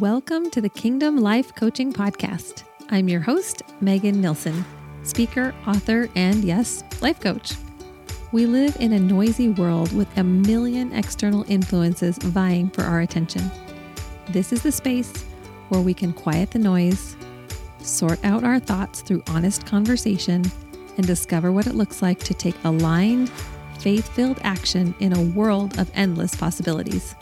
Welcome to the Kingdom Life Coaching Podcast. I'm your host, Megan Nilsson, speaker, author, and yes, life coach. We live in a noisy world with a million external influences vying for our attention. This is the space where we can quiet the noise, sort out our thoughts through honest conversation, and discover what it looks like to take aligned, faith filled action in a world of endless possibilities.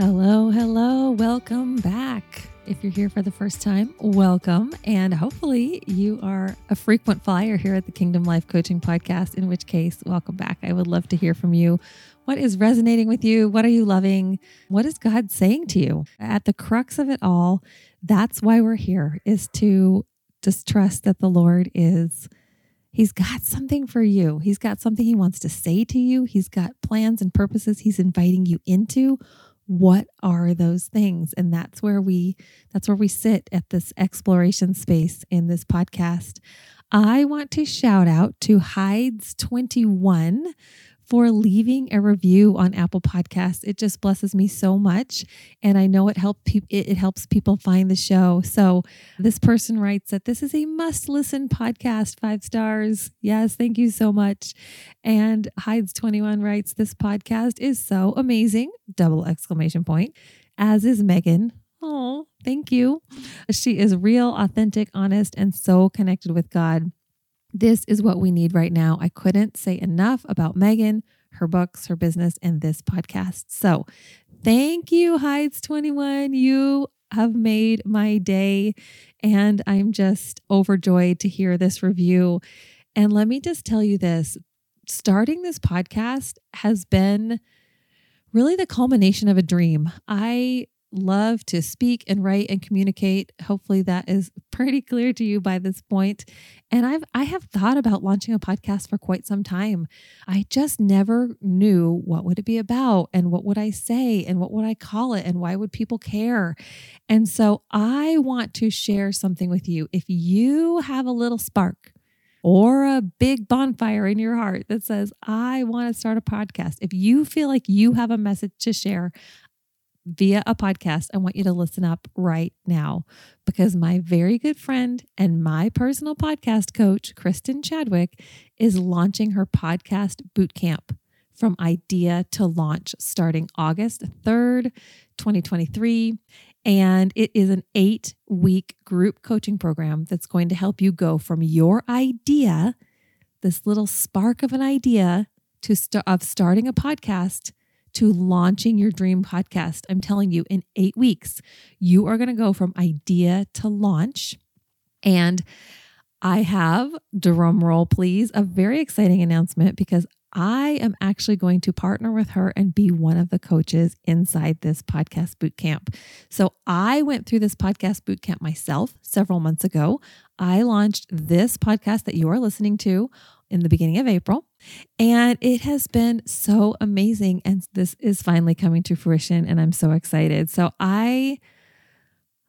Hello, hello, welcome back. If you're here for the first time, welcome. And hopefully, you are a frequent flyer here at the Kingdom Life Coaching Podcast, in which case, welcome back. I would love to hear from you. What is resonating with you? What are you loving? What is God saying to you? At the crux of it all, that's why we're here, is to just trust that the Lord is. He's got something for you. He's got something he wants to say to you. He's got plans and purposes he's inviting you into what are those things? And that's where we that's where we sit at this exploration space in this podcast. I want to shout out to hides 21 for leaving a review on Apple Podcasts. It just blesses me so much, and I know it help pe- it helps people find the show. So this person writes that this is a must listen podcast. Five stars. Yes, thank you so much. And Hides Twenty One writes this podcast is so amazing. Double exclamation point. As is Megan. Oh, thank you. She is real, authentic, honest, and so connected with God. This is what we need right now. I couldn't say enough about Megan, her books, her business, and this podcast. So thank you, Hides21. You have made my day, and I'm just overjoyed to hear this review. And let me just tell you this starting this podcast has been really the culmination of a dream. I love to speak and write and communicate. Hopefully that is pretty clear to you by this point. And I've I have thought about launching a podcast for quite some time. I just never knew what would it be about and what would I say and what would I call it and why would people care? And so I want to share something with you. If you have a little spark or a big bonfire in your heart that says, I want to start a podcast. If you feel like you have a message to share, via a podcast, I want you to listen up right now because my very good friend and my personal podcast coach, Kristen Chadwick, is launching her podcast boot camp from idea to launch starting August 3rd, 2023. And it is an eight week group coaching program that's going to help you go from your idea, this little spark of an idea, to st- of starting a podcast to launching your dream podcast. I'm telling you, in eight weeks, you are going to go from idea to launch. And I have, drum roll please, a very exciting announcement because I am actually going to partner with her and be one of the coaches inside this podcast boot camp. So I went through this podcast boot camp myself several months ago. I launched this podcast that you are listening to in the beginning of April. And it has been so amazing. And this is finally coming to fruition. And I'm so excited. So I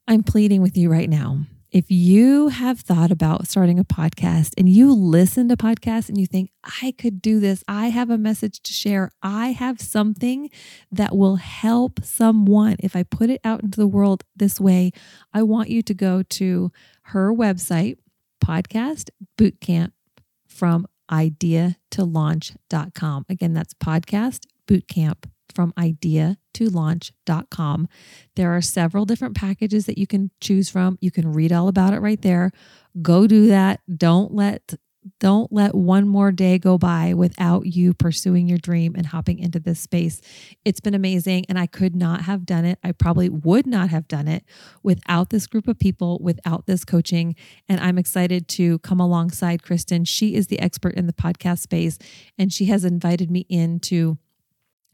I'm pleading with you right now. If you have thought about starting a podcast and you listen to podcasts and you think, I could do this, I have a message to share, I have something that will help someone. If I put it out into the world this way, I want you to go to her website, podcast bootcamp from idea to launch.com. Again, that's podcast bootcamp from idea to launch.com. There are several different packages that you can choose from. You can read all about it right there. Go do that. Don't let don't let one more day go by without you pursuing your dream and hopping into this space. It's been amazing, and I could not have done it. I probably would not have done it without this group of people, without this coaching. And I'm excited to come alongside Kristen. She is the expert in the podcast space, and she has invited me into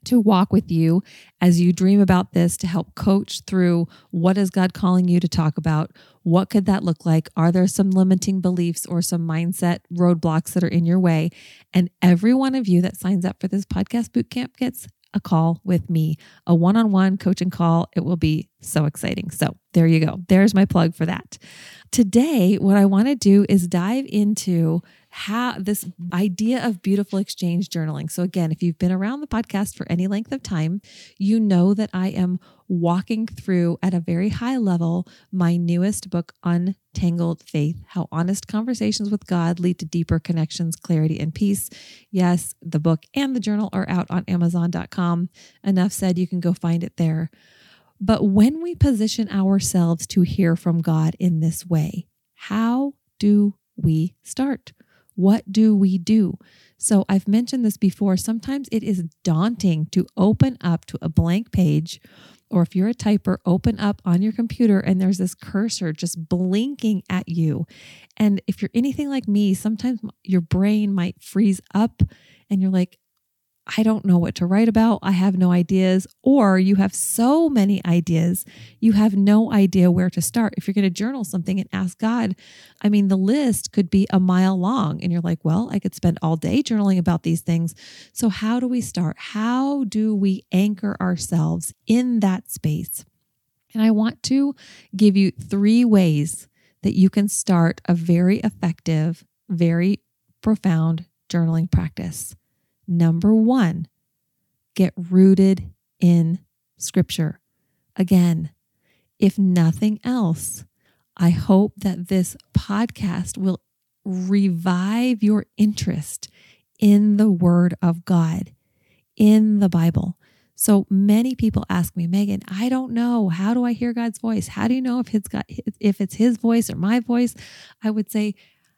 to walk with you as you dream about this to help coach through what is God calling you to talk about? What could that look like? Are there some limiting beliefs or some mindset roadblocks that are in your way? And every one of you that signs up for this podcast bootcamp gets a call with me, a one on one coaching call. It will be so exciting. So, there you go. There's my plug for that. Today, what I want to do is dive into how this idea of beautiful exchange journaling. So, again, if you've been around the podcast for any length of time, you know that I am walking through at a very high level my newest book, Untangled Faith How Honest Conversations with God Lead to Deeper Connections, Clarity, and Peace. Yes, the book and the journal are out on Amazon.com. Enough said, you can go find it there. But when we position ourselves to hear from God in this way, how do we start? What do we do? So, I've mentioned this before. Sometimes it is daunting to open up to a blank page, or if you're a typer, open up on your computer and there's this cursor just blinking at you. And if you're anything like me, sometimes your brain might freeze up and you're like, I don't know what to write about. I have no ideas. Or you have so many ideas, you have no idea where to start. If you're going to journal something and ask God, I mean, the list could be a mile long. And you're like, well, I could spend all day journaling about these things. So, how do we start? How do we anchor ourselves in that space? And I want to give you three ways that you can start a very effective, very profound journaling practice. Number one, get rooted in scripture. Again, if nothing else, I hope that this podcast will revive your interest in the Word of God, in the Bible. So many people ask me, Megan, I don't know. How do I hear God's voice? How do you know if it's got if it's his voice or my voice? I would say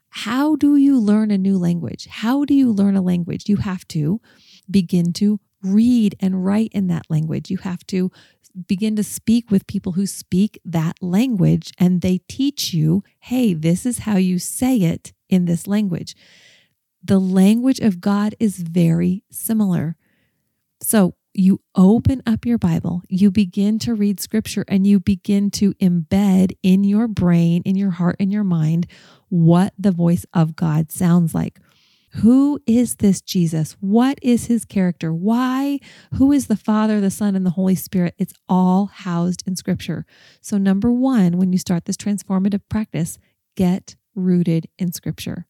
how do you learn a new language? How do you learn a language? You have to begin to read and write in that language. You have to begin to speak with people who speak that language and they teach you, hey, this is how you say it in this language. The language of God is very similar. So you open up your Bible, you begin to read scripture, and you begin to embed in your brain, in your heart, in your mind what the voice of God sounds like. Who is this Jesus? What is his character? Why? Who is the Father, the Son, and the Holy Spirit? It's all housed in Scripture. So, number one, when you start this transformative practice, get rooted in Scripture.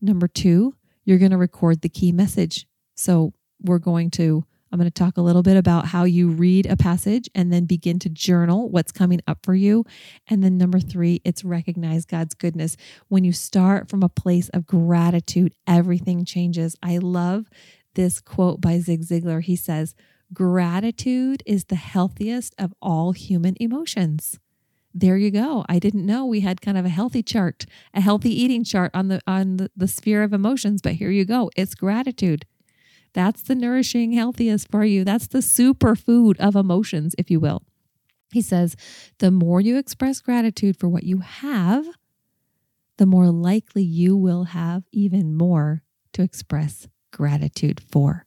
Number two, you're going to record the key message. So, we're going to I'm going to talk a little bit about how you read a passage and then begin to journal what's coming up for you. And then number three, it's recognize God's goodness. When you start from a place of gratitude, everything changes. I love this quote by Zig Ziglar. He says, Gratitude is the healthiest of all human emotions there you go. I didn't know we had kind of a healthy chart, a healthy eating chart on the on the, the sphere of emotions, but here you go. It's gratitude. That's the nourishing, healthiest for you. That's the superfood of emotions, if you will. He says, the more you express gratitude for what you have, the more likely you will have even more to express gratitude for.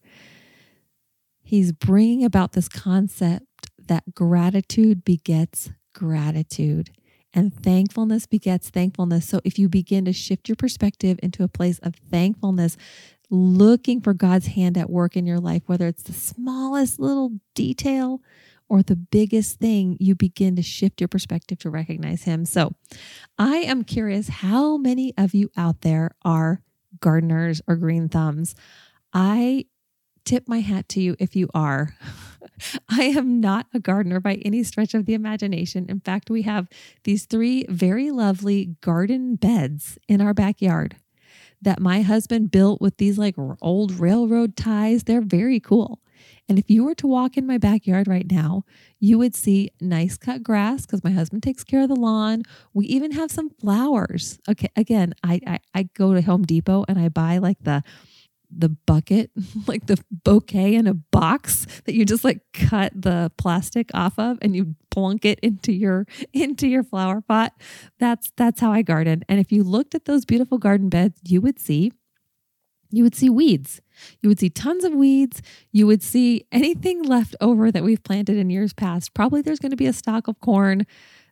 He's bringing about this concept that gratitude begets gratitude and thankfulness begets thankfulness. So if you begin to shift your perspective into a place of thankfulness, looking for God's hand at work in your life, whether it's the smallest little detail or the biggest thing, you begin to shift your perspective to recognize Him. So I am curious how many of you out there are gardeners or green thumbs? I tip my hat to you if you are. I am not a gardener by any stretch of the imagination. In fact, we have these three very lovely garden beds in our backyard that my husband built with these like old railroad ties. They're very cool. And if you were to walk in my backyard right now, you would see nice cut grass because my husband takes care of the lawn. We even have some flowers. Okay, again, I, I I go to Home Depot and I buy like the the bucket, like the bouquet in a box that you just like cut the plastic off of and you plunk it into your into your flower pot. That's that's how I garden. And if you looked at those beautiful garden beds, you would see you would see weeds. You would see tons of weeds. You would see anything left over that we've planted in years past. Probably there's going to be a stalk of corn.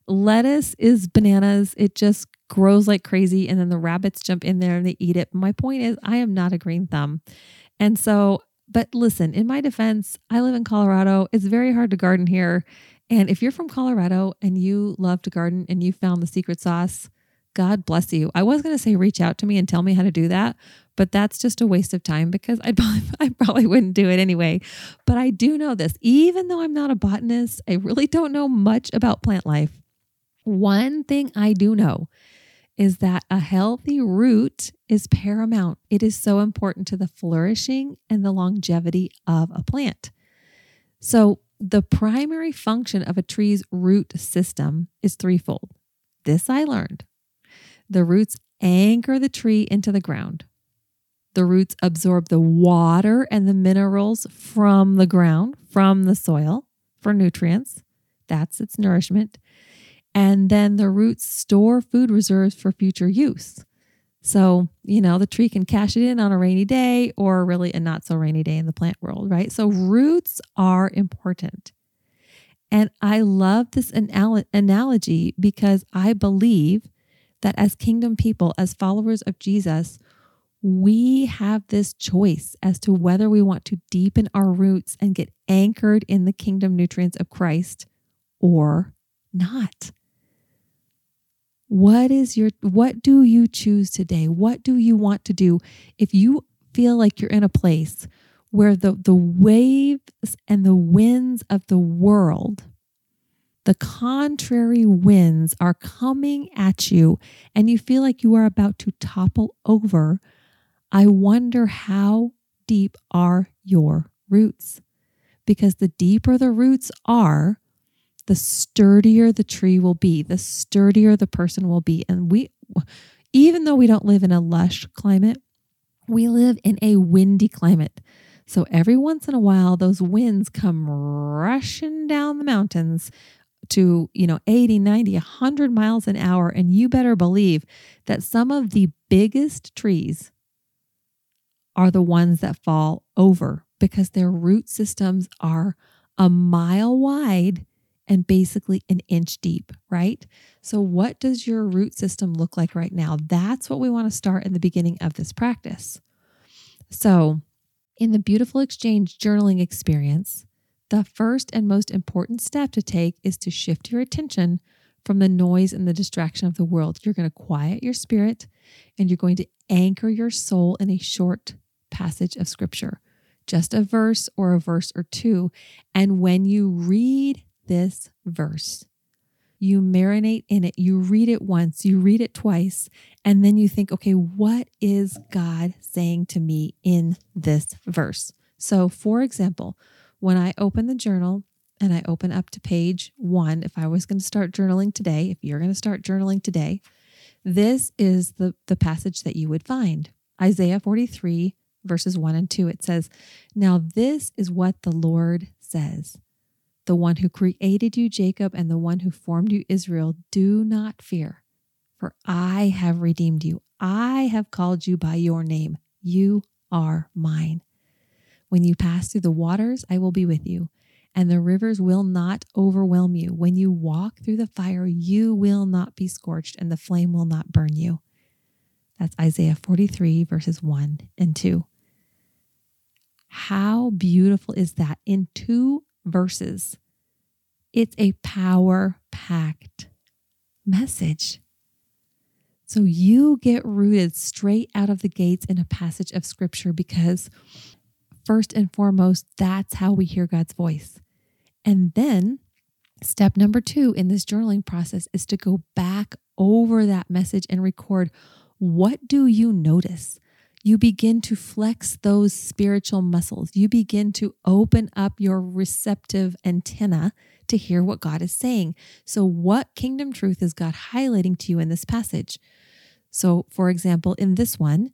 Lettuce is bananas. It just grows like crazy and then the rabbits jump in there and they eat it. My point is, I am not a green thumb. And so, but listen, in my defense, I live in Colorado. It's very hard to garden here. And if you're from Colorado and you love to garden and you found the secret sauce, God bless you. I was going to say reach out to me and tell me how to do that, but that's just a waste of time because probably, I probably wouldn't do it anyway. But I do know this, even though I'm not a botanist, I really don't know much about plant life. One thing I do know is that a healthy root is paramount. It is so important to the flourishing and the longevity of a plant. So, the primary function of a tree's root system is threefold. This I learned. The roots anchor the tree into the ground. The roots absorb the water and the minerals from the ground, from the soil for nutrients. That's its nourishment. And then the roots store food reserves for future use. So, you know, the tree can cash it in on a rainy day or really a not so rainy day in the plant world, right? So, roots are important. And I love this anal- analogy because I believe that as kingdom people, as followers of Jesus, we have this choice as to whether we want to deepen our roots and get anchored in the kingdom nutrients of Christ or not. What is your what do you choose today? What do you want to do if you feel like you're in a place where the the waves and the winds of the world the contrary winds are coming at you and you feel like you are about to topple over, I wonder how deep are your roots? Because the deeper the roots are, the sturdier the tree will be, the sturdier the person will be. And we, even though we don't live in a lush climate, we live in a windy climate. So every once in a while, those winds come rushing down the mountains to, you know, 80, 90, 100 miles an hour. And you better believe that some of the biggest trees are the ones that fall over because their root systems are a mile wide and basically an inch deep, right? So, what does your root system look like right now? That's what we want to start in the beginning of this practice. So, in the beautiful exchange journaling experience, the first and most important step to take is to shift your attention from the noise and the distraction of the world. You're going to quiet your spirit and you're going to anchor your soul in a short passage of scripture, just a verse or a verse or two. And when you read this verse. You marinate in it. You read it once, you read it twice, and then you think, okay, what is God saying to me in this verse? So, for example, when I open the journal and I open up to page one, if I was going to start journaling today, if you're going to start journaling today, this is the, the passage that you would find Isaiah 43, verses 1 and 2. It says, Now this is what the Lord says the one who created you, Jacob, and the one who formed you, Israel, do not fear, for I have redeemed you. I have called you by your name. You are mine. When you pass through the waters, I will be with you, and the rivers will not overwhelm you. When you walk through the fire, you will not be scorched, and the flame will not burn you. That's Isaiah 43, verses 1 and 2. How beautiful is that? In two verses. It's a power packed message. So you get rooted straight out of the gates in a passage of scripture because, first and foremost, that's how we hear God's voice. And then, step number two in this journaling process is to go back over that message and record what do you notice? You begin to flex those spiritual muscles. You begin to open up your receptive antenna to hear what God is saying. So, what kingdom truth is God highlighting to you in this passage? So, for example, in this one,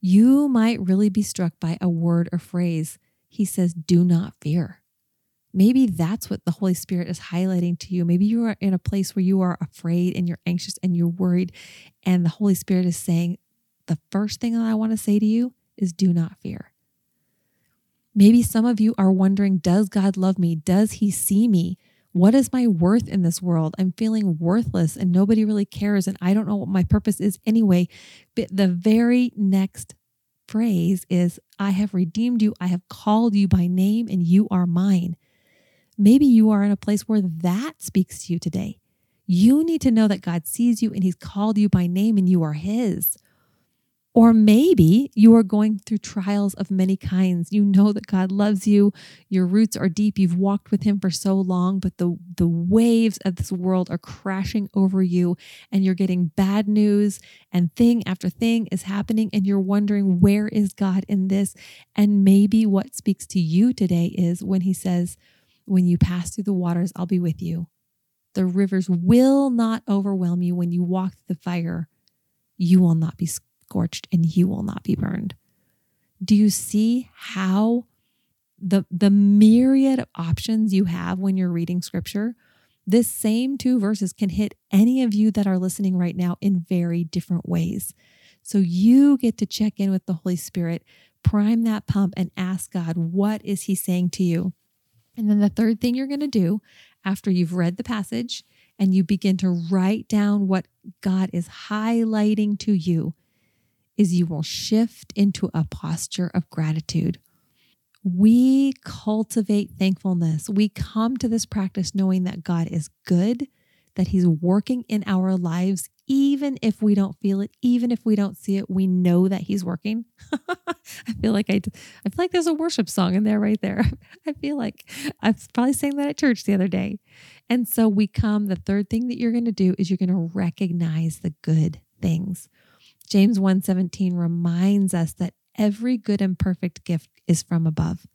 you might really be struck by a word or phrase. He says, Do not fear. Maybe that's what the Holy Spirit is highlighting to you. Maybe you are in a place where you are afraid and you're anxious and you're worried, and the Holy Spirit is saying, the first thing that I want to say to you is do not fear. Maybe some of you are wondering Does God love me? Does He see me? What is my worth in this world? I'm feeling worthless and nobody really cares, and I don't know what my purpose is anyway. But the very next phrase is I have redeemed you, I have called you by name, and you are mine. Maybe you are in a place where that speaks to you today. You need to know that God sees you and He's called you by name and you are His. Or maybe you are going through trials of many kinds. You know that God loves you. Your roots are deep. You've walked with him for so long, but the, the waves of this world are crashing over you and you're getting bad news and thing after thing is happening and you're wondering where is God in this? And maybe what speaks to you today is when he says, when you pass through the waters, I'll be with you. The rivers will not overwhelm you when you walk through the fire. You will not be scorched and you will not be burned. Do you see how the the myriad of options you have when you're reading scripture? This same two verses can hit any of you that are listening right now in very different ways. So you get to check in with the Holy Spirit, prime that pump and ask God, what is he saying to you? And then the third thing you're going to do after you've read the passage and you begin to write down what God is highlighting to you is you will shift into a posture of gratitude. We cultivate thankfulness. We come to this practice knowing that God is good, that He's working in our lives, even if we don't feel it, even if we don't see it, we know that He's working. I feel like I, I feel like there's a worship song in there right there. I feel like I was probably saying that at church the other day. And so we come, the third thing that you're going to do is you're going to recognize the good things. James 1:17 reminds us that every good and perfect gift is from above.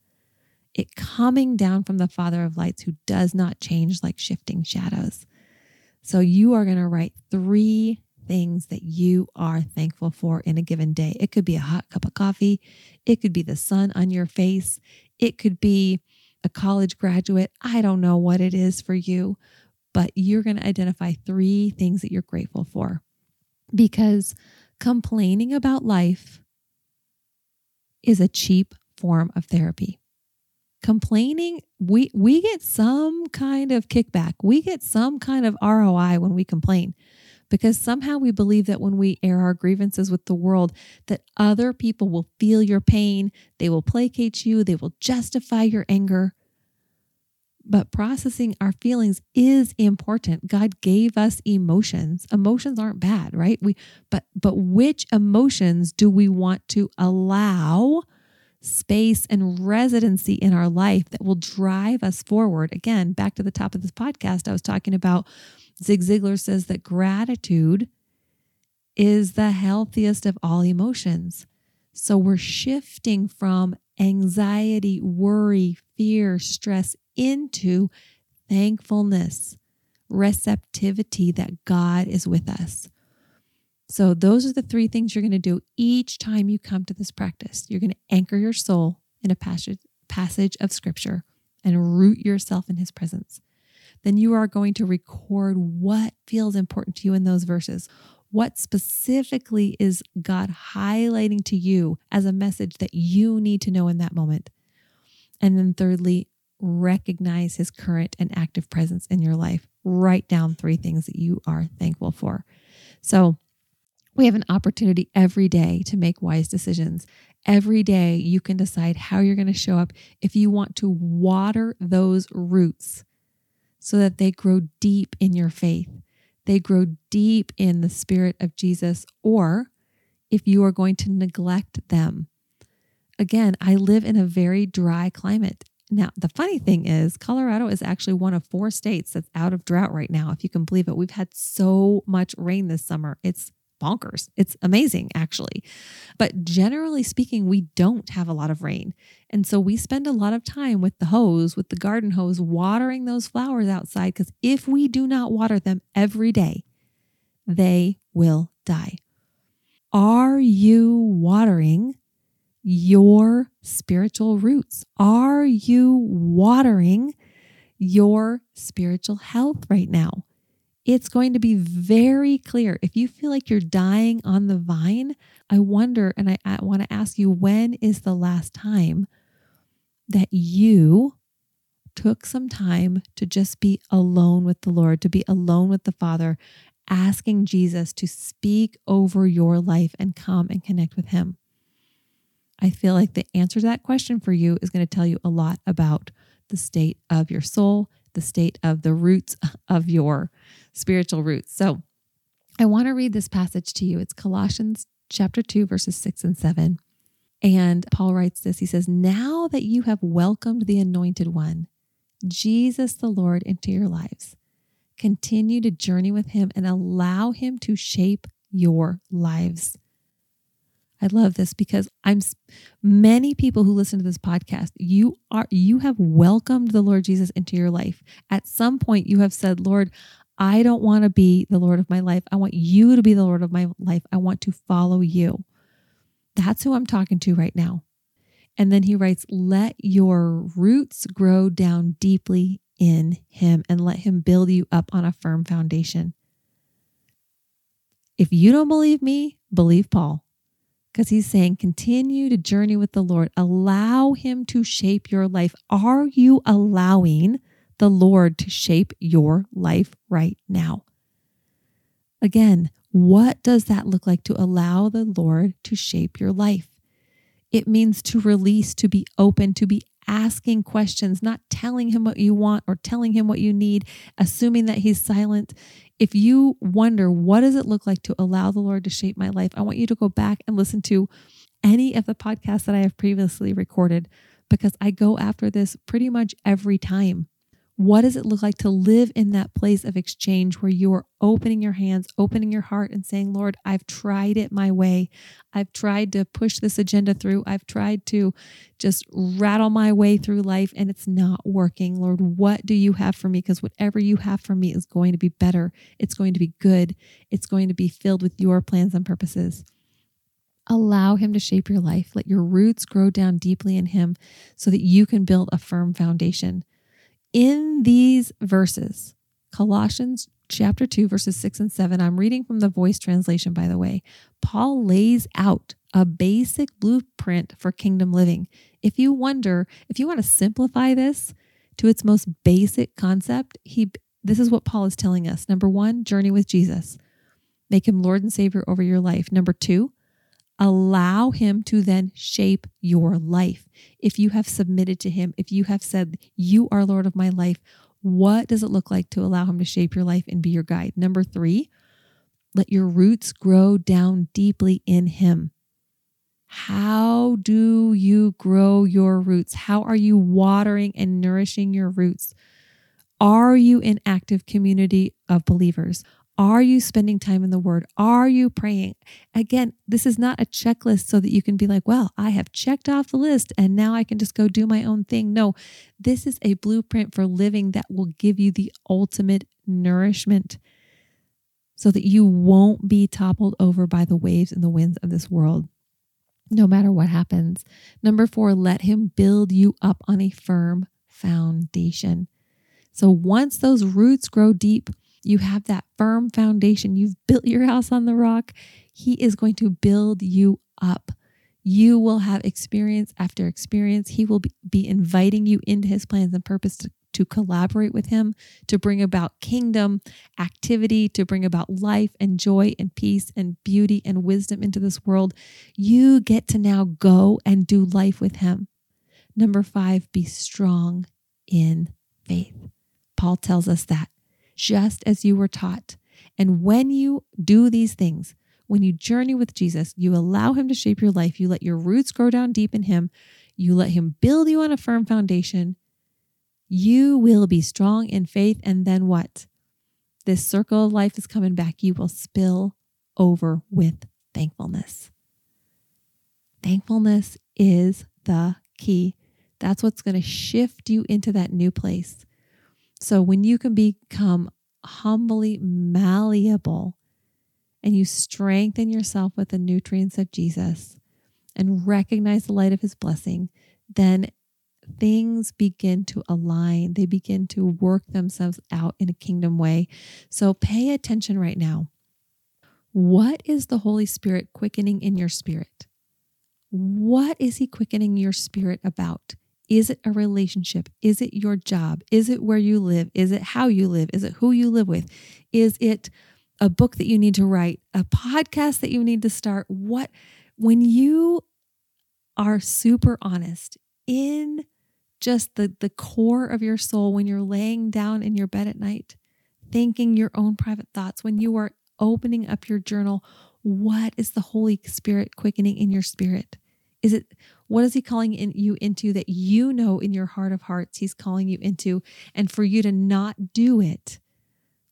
It coming down from the Father of lights who does not change like shifting shadows. So you are going to write 3 things that you are thankful for in a given day. It could be a hot cup of coffee, it could be the sun on your face, it could be a college graduate. I don't know what it is for you, but you're going to identify 3 things that you're grateful for. Because complaining about life is a cheap form of therapy. Complaining, we, we get some kind of kickback. We get some kind of ROI when we complain because somehow we believe that when we air our grievances with the world that other people will feel your pain, they will placate you, they will justify your anger but processing our feelings is important. God gave us emotions. Emotions aren't bad right? We but but which emotions do we want to allow space and residency in our life that will drive us forward? Again back to the top of this podcast i was talking about zig ziglar says that gratitude is the healthiest of all emotions. So we're shifting from anxiety worry fear stress into thankfulness, receptivity that God is with us. So, those are the three things you're going to do each time you come to this practice. You're going to anchor your soul in a passage, passage of scripture and root yourself in his presence. Then you are going to record what feels important to you in those verses. What specifically is God highlighting to you as a message that you need to know in that moment? And then, thirdly, recognize his current and active presence in your life. Write down three things that you are thankful for. So, we have an opportunity every day to make wise decisions. Every day, you can decide how you're going to show up if you want to water those roots so that they grow deep in your faith. They grow deep in the spirit of Jesus, or if you are going to neglect them. Again, I live in a very dry climate. Now, the funny thing is, Colorado is actually one of four states that's out of drought right now, if you can believe it. We've had so much rain this summer. It's bonkers. It's amazing, actually. But generally speaking, we don't have a lot of rain. And so we spend a lot of time with the hose, with the garden hose, watering those flowers outside because if we do not water them every day, they will die. Are you watering your spiritual roots? Are you watering your spiritual health right now? It's going to be very clear. If you feel like you're dying on the vine, I wonder, and I, I want to ask you, when is the last time that you took some time to just be alone with the Lord, to be alone with the Father, asking Jesus to speak over your life and come and connect with Him? I feel like the answer to that question for you is going to tell you a lot about the state of your soul, the state of the roots of your spiritual roots. So I want to read this passage to you. It's Colossians chapter 2, verses 6 and 7. And Paul writes this He says, Now that you have welcomed the anointed one, Jesus the Lord, into your lives, continue to journey with him and allow him to shape your lives. I love this because I'm many people who listen to this podcast, you are you have welcomed the Lord Jesus into your life. At some point you have said, "Lord, I don't want to be the Lord of my life. I want you to be the Lord of my life. I want to follow you." That's who I'm talking to right now. And then he writes, Let your roots grow down deeply in him and let him build you up on a firm foundation. If you don't believe me, believe Paul. Because he's saying, continue to journey with the Lord. Allow him to shape your life. Are you allowing the Lord to shape your life right now? Again, what does that look like to allow the Lord to shape your life? It means to release, to be open, to be asking questions, not telling him what you want or telling him what you need, assuming that he's silent. If you wonder, what does it look like to allow the Lord to shape my life? I want you to go back and listen to any of the podcasts that I have previously recorded because I go after this pretty much every time. What does it look like to live in that place of exchange where you are opening your hands, opening your heart, and saying, Lord, I've tried it my way. I've tried to push this agenda through. I've tried to just rattle my way through life and it's not working. Lord, what do you have for me? Because whatever you have for me is going to be better. It's going to be good. It's going to be filled with your plans and purposes. Allow Him to shape your life. Let your roots grow down deeply in Him so that you can build a firm foundation in these verses, Colossians chapter 2, verses 6 and 7, I'm reading from the voice translation, by the way. Paul lays out a basic blueprint for kingdom living. If you wonder, if you want to simplify this to its most basic concept, he this is what Paul is telling us. Number one, journey with Jesus. Make him Lord and Savior over your life. Number two, allow him to then shape your life. If you have submitted to him, if you have said, You are Lord of my life, what does it look like to allow him to shape your life and be your guide? Number three, let your roots grow down deeply in him. How do you grow your roots? How are you watering and nourishing your roots? Are you in active community of believers? Are you spending time in the Word? Are you praying? Again, this is not a checklist so that you can be like, well, I have checked off the list and now I can just go do my own thing. No, this is a blueprint for living that will give you the ultimate nourishment so that you won't be toppled over by the waves and the winds of this world, no matter what happens. Number four, let Him build you up on a firm foundation. So once those roots grow deep, you have that firm foundation. You've built your house on the rock. He is going to build you up. You will have experience after experience. He will be inviting you into his plans and purpose to, to collaborate with him, to bring about kingdom activity, to bring about life and joy and peace and beauty and wisdom into this world. You get to now go and do life with him. Number five, be strong in faith. Paul tells us that just as you were taught. And when you do these things, when you journey with Jesus, you allow him to shape your life, you let your roots grow down deep in him, you let him build you on a firm foundation, you will be strong in faith. And then what? This circle of life is coming back. You will spill over with thankfulness. Thankfulness is the key. That's what's going to shift you into that new place. So when you can become humbly malleable and you strengthen yourself with the nutrients of Jesus and recognize the light of his blessing, then things begin to align. They begin to work themselves out in a kingdom way. So pay attention right now. What is the Holy Spirit quickening in your spirit? What is he quickening your spirit about? Is it a relationship? Is it your job? Is it where you live? Is it how you live? Is it who you live with? Is it a book that you need to write? A podcast that you need to start? What, when you are super honest in just the, the core of your soul when you're laying down in your bed at night, thinking your own private thoughts, when you are opening up your journal, what is the Holy Spirit quickening in your spirit? Is it what is he calling in you into that you know in your heart of hearts he's calling you into? And for you to not do it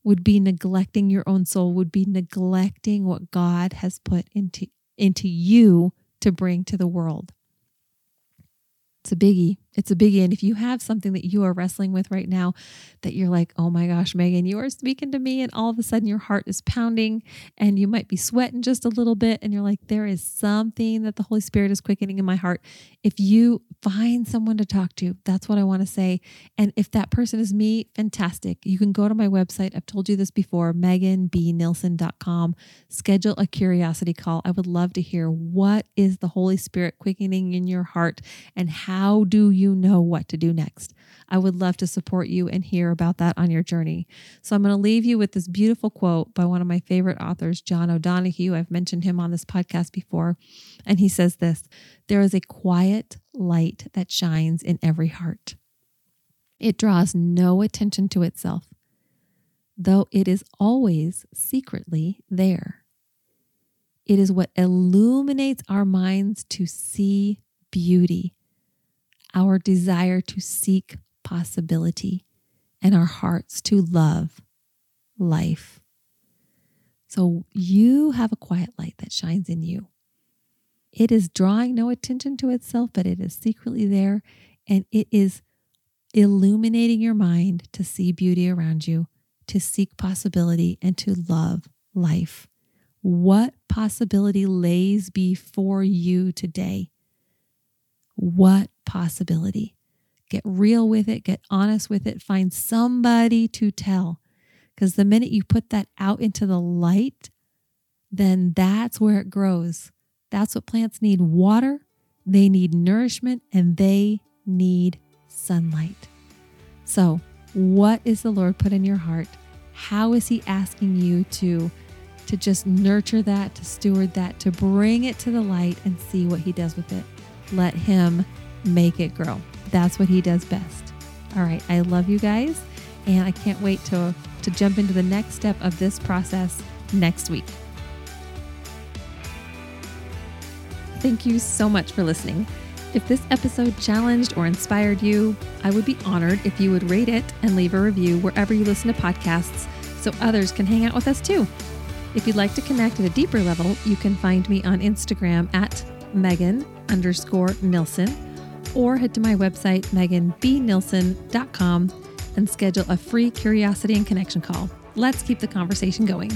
would be neglecting your own soul, would be neglecting what God has put into into you to bring to the world. It's a biggie. It's a biggie. And if you have something that you are wrestling with right now that you're like, oh my gosh, Megan, you are speaking to me, and all of a sudden your heart is pounding and you might be sweating just a little bit, and you're like, there is something that the Holy Spirit is quickening in my heart. If you find someone to talk to, that's what I want to say. And if that person is me, fantastic. You can go to my website. I've told you this before, meganbnilson.com. Schedule a curiosity call. I would love to hear what is the Holy Spirit quickening in your heart and how do you know what to do next. I would love to support you and hear about that on your journey. So I'm going to leave you with this beautiful quote by one of my favorite authors, John O'Donohue. I've mentioned him on this podcast before. And he says this There is a quiet light that shines in every heart. It draws no attention to itself, though it is always secretly there. It is what illuminates our minds to see beauty our desire to seek possibility and our hearts to love life. So you have a quiet light that shines in you. It is drawing no attention to itself, but it is secretly there and it is illuminating your mind to see beauty around you, to seek possibility, and to love life. What possibility lays before you today? What possibility? Get real with it, get honest with it, find somebody to tell. Because the minute you put that out into the light, then that's where it grows. That's what plants need water, they need nourishment, and they need sunlight. So, what is the Lord put in your heart? How is He asking you to, to just nurture that, to steward that, to bring it to the light and see what He does with it? let Him make it grow. That's what He does best. All right. I love you guys. And I can't wait to, to jump into the next step of this process next week. Thank you so much for listening. If this episode challenged or inspired you, I would be honored if you would rate it and leave a review wherever you listen to podcasts so others can hang out with us too. If you'd like to connect at a deeper level, you can find me on Instagram at Megan underscore Nilson or head to my website, meganbnilson.com, and schedule a free curiosity and connection call. Let's keep the conversation going.